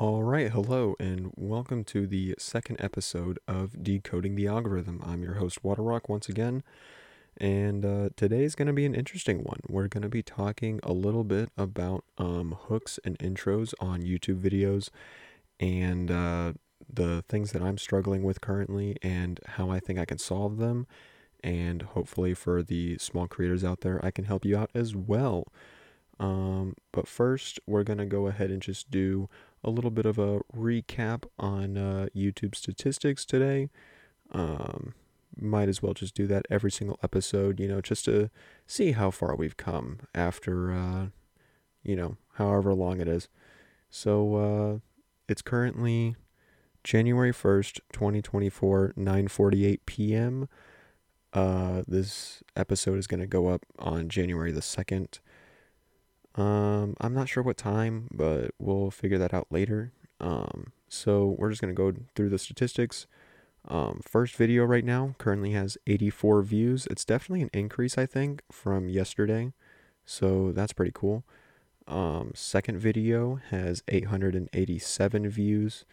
All right, hello, and welcome to the second episode of Decoding the Algorithm. I'm your host, Waterrock, once again, and uh, is going to be an interesting one. We're going to be talking a little bit about um, hooks and intros on YouTube videos and uh, the things that I'm struggling with currently and how I think I can solve them. And hopefully, for the small creators out there, I can help you out as well. Um, but first, we're going to go ahead and just do a little bit of a recap on uh, YouTube statistics today. Um, might as well just do that every single episode, you know, just to see how far we've come after, uh, you know, however long it is. So uh, it's currently January 1st, 2024, 9:48 p.m. Uh, this episode is going to go up on January the 2nd. Um, I'm not sure what time, but we'll figure that out later. Um, so we're just gonna go through the statistics. Um, first video right now currently has 84 views. It's definitely an increase, I think, from yesterday. So that's pretty cool. Um, second video has 887 views.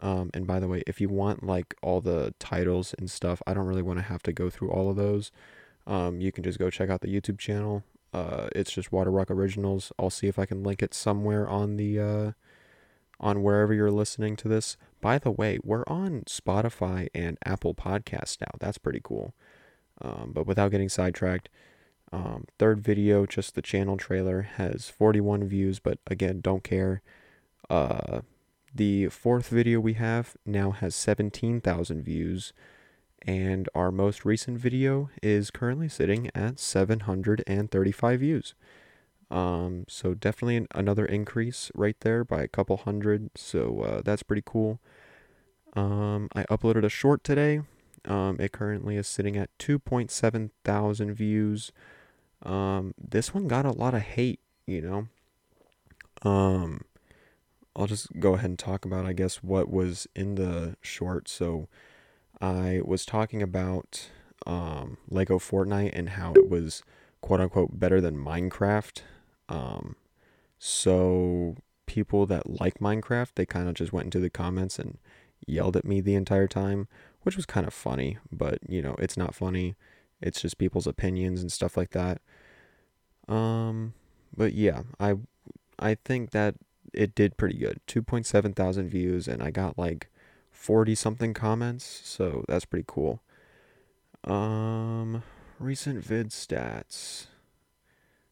Um, and by the way, if you want like all the titles and stuff, I don't really want to have to go through all of those. Um, you can just go check out the YouTube channel. Uh, it's just Waterrock Originals. I'll see if I can link it somewhere on the uh, on wherever you're listening to this. By the way, we're on Spotify and Apple Podcasts now. That's pretty cool. Um, but without getting sidetracked, um, third video, just the channel trailer, has 41 views. But again, don't care. Uh, the fourth video we have now has 17,000 views and our most recent video is currently sitting at 735 views. Um, so definitely an, another increase right there by a couple hundred. So uh, that's pretty cool. Um, I uploaded a short today. Um, it currently is sitting at 2.7 thousand views. Um, this one got a lot of hate, you know. Um, I'll just go ahead and talk about, I guess, what was in the short. So I was talking about um, Lego Fortnite and how it was quote unquote better than Minecraft. Um, so people that like Minecraft, they kind of just went into the comments and yelled at me the entire time, which was kind of funny, but you know, it's not funny. It's just people's opinions and stuff like that. Um, but yeah, I I think that it did pretty good. 2.7 thousand views and I got like 40 something comments, so that's pretty cool. Um, recent vid stats.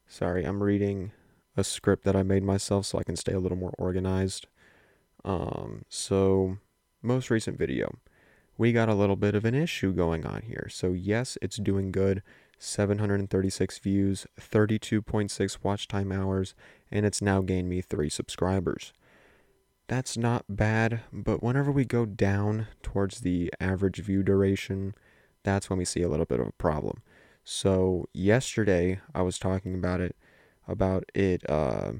Sorry, I'm reading a script that I made myself so I can stay a little more organized. Um, so most recent video. We got a little bit of an issue going on here. So yes, it's doing good. 736 views, 32.6 watch time hours, and it's now gained me 3 subscribers that's not bad, but whenever we go down towards the average view duration, that's when we see a little bit of a problem. So yesterday I was talking about it, about it uh,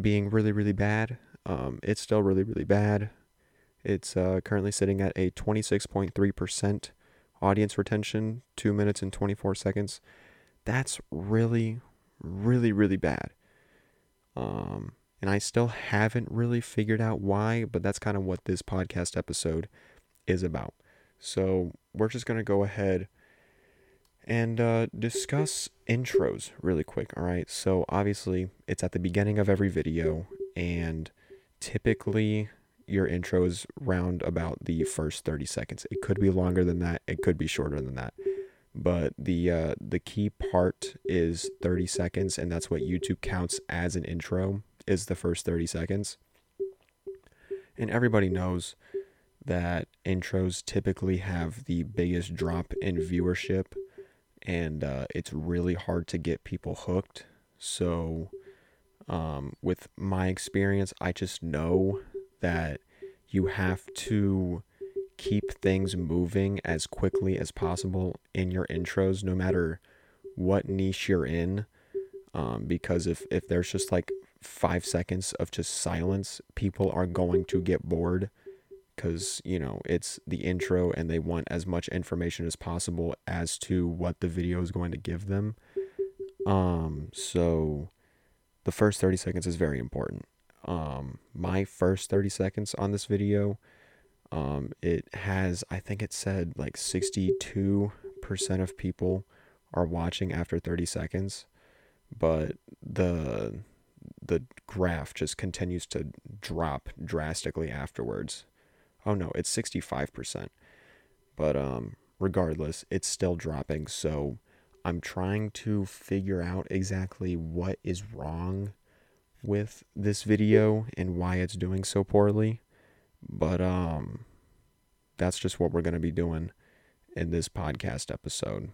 being really really bad. Um, it's still really really bad. It's uh, currently sitting at a 26.3% audience retention, two minutes and 24 seconds. That's really really really bad. Um, and I still haven't really figured out why, but that's kind of what this podcast episode is about. So we're just going to go ahead and uh, discuss intros really quick. All right. So obviously, it's at the beginning of every video, and typically, your intros round about the first 30 seconds. It could be longer than that, it could be shorter than that. But the uh, the key part is 30 seconds, and that's what YouTube counts as an intro is the first 30 seconds. And everybody knows that intros typically have the biggest drop in viewership, and uh, it's really hard to get people hooked. So, um, with my experience, I just know that you have to keep things moving as quickly as possible in your intros, no matter what niche you're in. Um, because if, if there's just like five seconds of just silence, people are going to get bored because, you know, it's the intro and they want as much information as possible as to what the video is going to give them. Um, so the first 30 seconds is very important. um, my first 30 seconds on this video, um, it has, I think it said like 62% of people are watching after 30 seconds, but the the graph just continues to drop drastically afterwards. Oh no, it's 65%. But um regardless, it's still dropping, so I'm trying to figure out exactly what is wrong with this video and why it's doing so poorly. But um that's just what we're going to be doing in this podcast episode.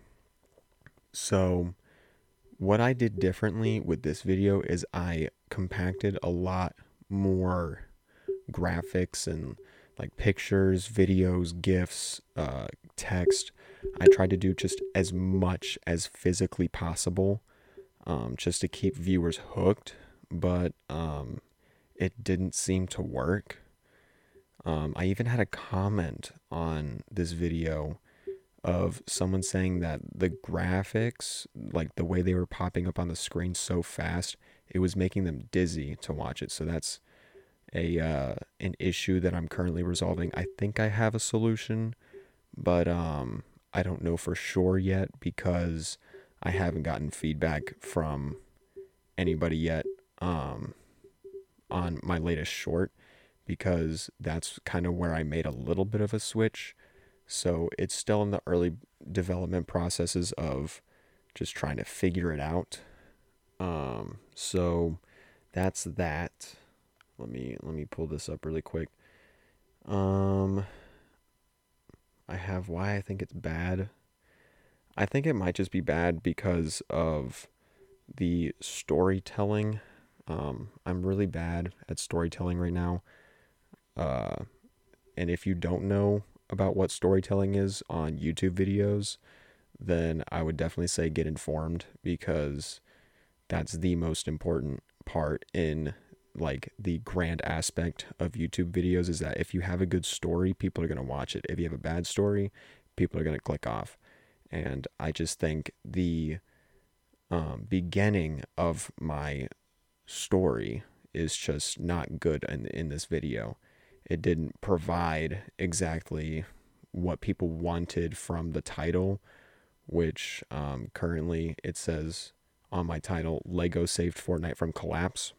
So what I did differently with this video is I compacted a lot more graphics and like pictures, videos, GIFs, uh, text. I tried to do just as much as physically possible um, just to keep viewers hooked, but um, it didn't seem to work. Um, I even had a comment on this video of someone saying that the graphics, like the way they were popping up on the screen so fast, it was making them dizzy to watch it. So that's a uh, an issue that I'm currently resolving. I think I have a solution, but um, I don't know for sure yet because I haven't gotten feedback from anybody yet um, on my latest short because that's kind of where I made a little bit of a switch so it's still in the early development processes of just trying to figure it out. Um, so that's that. Let me let me pull this up really quick. Um, I have why I think it's bad. I think it might just be bad because of the storytelling. Um, I'm really bad at storytelling right now. Uh, and if you don't know about what storytelling is on YouTube videos, then I would definitely say get informed because that's the most important part in like the grand aspect of YouTube videos is that if you have a good story, people are going to watch it. If you have a bad story, people are going to click off. And I just think the um, beginning of my story is just not good in, in this video it didn't provide exactly what people wanted from the title, which um, currently it says on my title Lego saved Fortnite from collapse.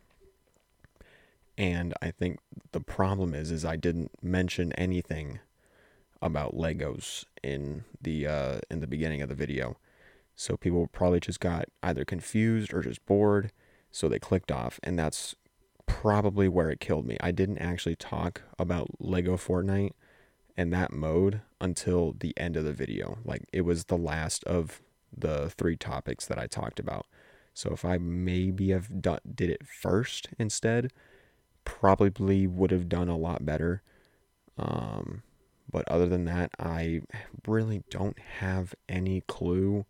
And I think the problem is is I didn't mention anything about Legos in the uh, in the beginning of the video. So people probably just got either confused or just bored, so they clicked off and that's probably where it killed me. I didn't actually talk about Lego Fortnite and that mode until the end of the video. Like it was the last of the three topics that I talked about. So if I maybe have done, did it first instead, probably would have done a lot better. Um, but other than that, I really don't have any clue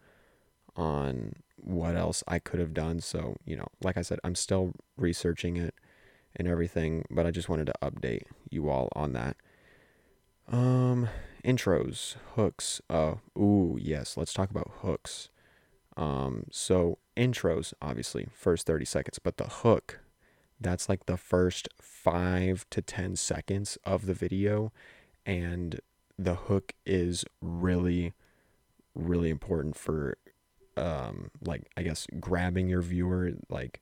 on what else I could have done. So, you know, like I said, I'm still researching it and everything, but I just wanted to update you all on that. Um, intros, hooks. Uh, ooh, yes, let's talk about hooks. Um, so intros, obviously, first 30 seconds, but the hook, that's like the first five to 10 seconds of the video. And the hook is really, really important for, um, like, I guess, grabbing your viewer, like,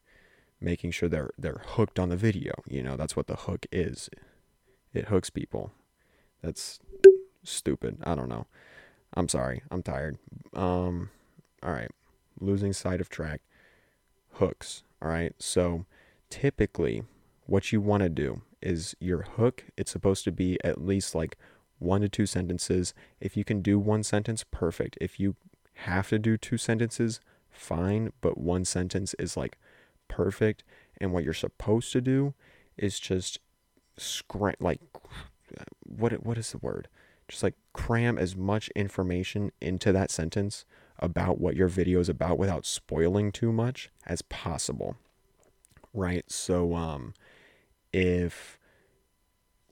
making sure they're they're hooked on the video. You know, that's what the hook is. It hooks people. That's stupid. I don't know. I'm sorry. I'm tired. Um all right. Losing sight of track. Hooks. All right. So typically what you want to do is your hook, it's supposed to be at least like one to two sentences. If you can do one sentence, perfect. If you have to do two sentences, fine, but one sentence is like perfect and what you're supposed to do is just scram like what what is the word just like cram as much information into that sentence about what your video is about without spoiling too much as possible right so um if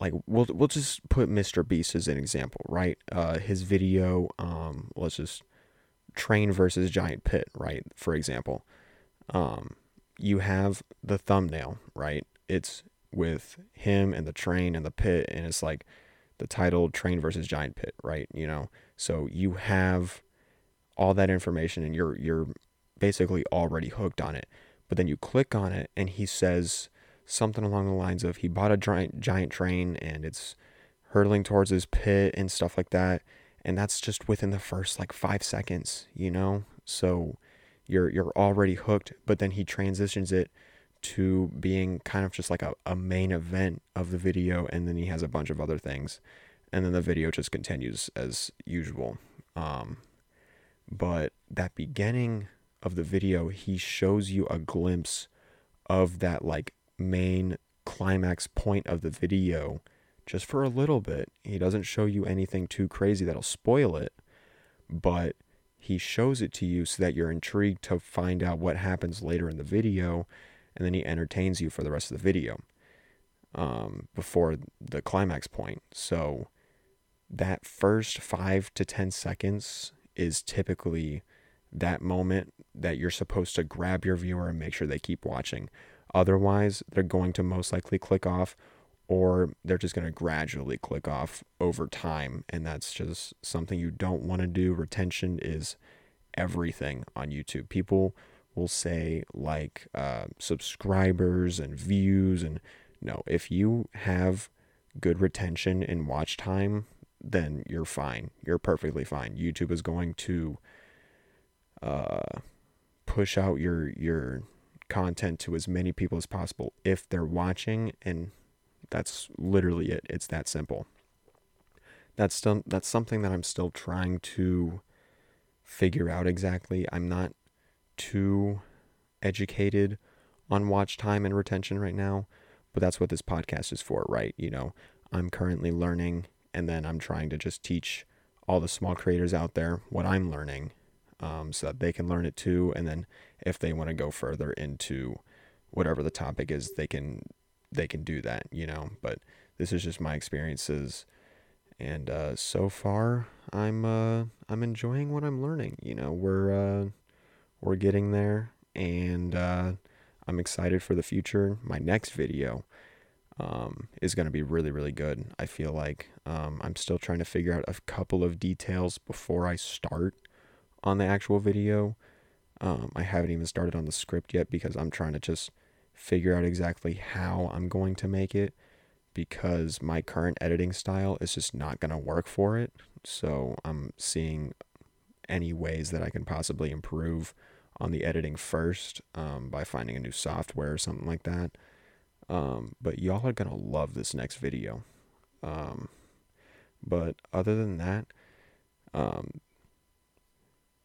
like we'll we'll just put MrBeast as an example, right? Uh, his video, um, let's just train versus giant pit, right? For example, um, you have the thumbnail, right? It's with him and the train and the pit, and it's like the title Train versus Giant Pit, right? You know, so you have all that information and you're you're basically already hooked on it. But then you click on it and he says something along the lines of he bought a giant giant train and it's hurtling towards his pit and stuff like that. And that's just within the first like five seconds, you know? So you're you're already hooked, but then he transitions it to being kind of just like a, a main event of the video and then he has a bunch of other things and then the video just continues as usual. Um, but that beginning of the video he shows you a glimpse of that like main climax point of the video just for a little bit. He doesn't show you anything too crazy that'll spoil it but he shows it to you so that you're intrigued to find out what happens later in the video and then he entertains you for the rest of the video um, before the climax point. So that first five to 10 seconds is typically that moment that you're supposed to grab your viewer and make sure they keep watching. Otherwise, they're going to most likely click off or they're just going to gradually click off over time. And that's just something you don't want to do. Retention is everything on YouTube. People will say like uh, subscribers and views and no if you have good retention and watch time then you're fine. You're perfectly fine. Youtube is going to uh, push out your your content to as many people as possible if they're watching and that's literally it. It's that simple. That's still that's something that i'm still trying to figure out exactly. I'm not too educated on watch time and retention right now, but that's what this podcast is for, right? You know, I'm currently learning and then I'm trying to just teach all the small creators out there what I'm learning um, so that they can learn it too. And then if they want to go further into whatever the topic is, they can they can do that, you know. But this is just my experiences, and uh, so far I'm uh, I'm enjoying what I'm learning. You know, we're uh, we're getting there, and uh, I'm excited for the future. My next video um, is going to be really, really good. I feel like um, I'm still trying to figure out a couple of details before I start on the actual video. Um, I haven't even started on the script yet because I'm trying to just figure out exactly how I'm going to make it because my current editing style is just not going to work for it. So I'm seeing any ways that I can possibly improve on the editing first um, by finding a new software or something like that. Um, but y'all are gonna love this next video. Um, but other than that, um,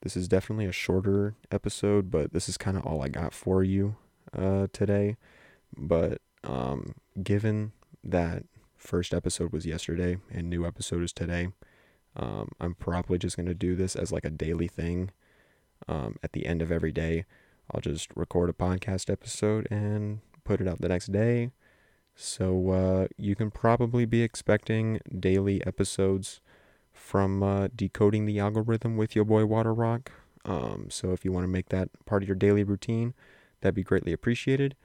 this is definitely a shorter episode, but this is kind of all I got for you uh, today. But um, given that first episode was yesterday and new episode is today, um, I'm probably just gonna do this as like a daily thing um, at the end of every day, I'll just record a podcast episode and put it out the next day. So uh, you can probably be expecting daily episodes from uh, decoding the algorithm with your boy Water Rock. Um, so if you want to make that part of your daily routine, that'd be greatly appreciated.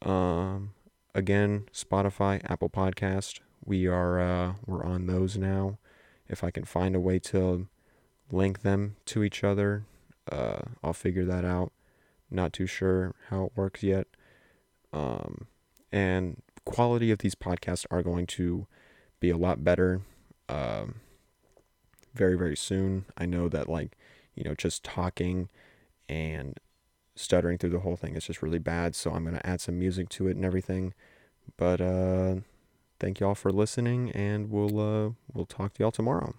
Um, again, Spotify, Apple Podcast, we are uh, we're on those now. If I can find a way to link them to each other, uh, I'll figure that out. Not too sure how it works yet. Um, and quality of these podcasts are going to be a lot better um, very very soon. I know that like you know just talking and stuttering through the whole thing is just really bad. So I'm gonna add some music to it and everything. But uh, thank y'all for listening, and we'll uh, we'll talk to y'all tomorrow.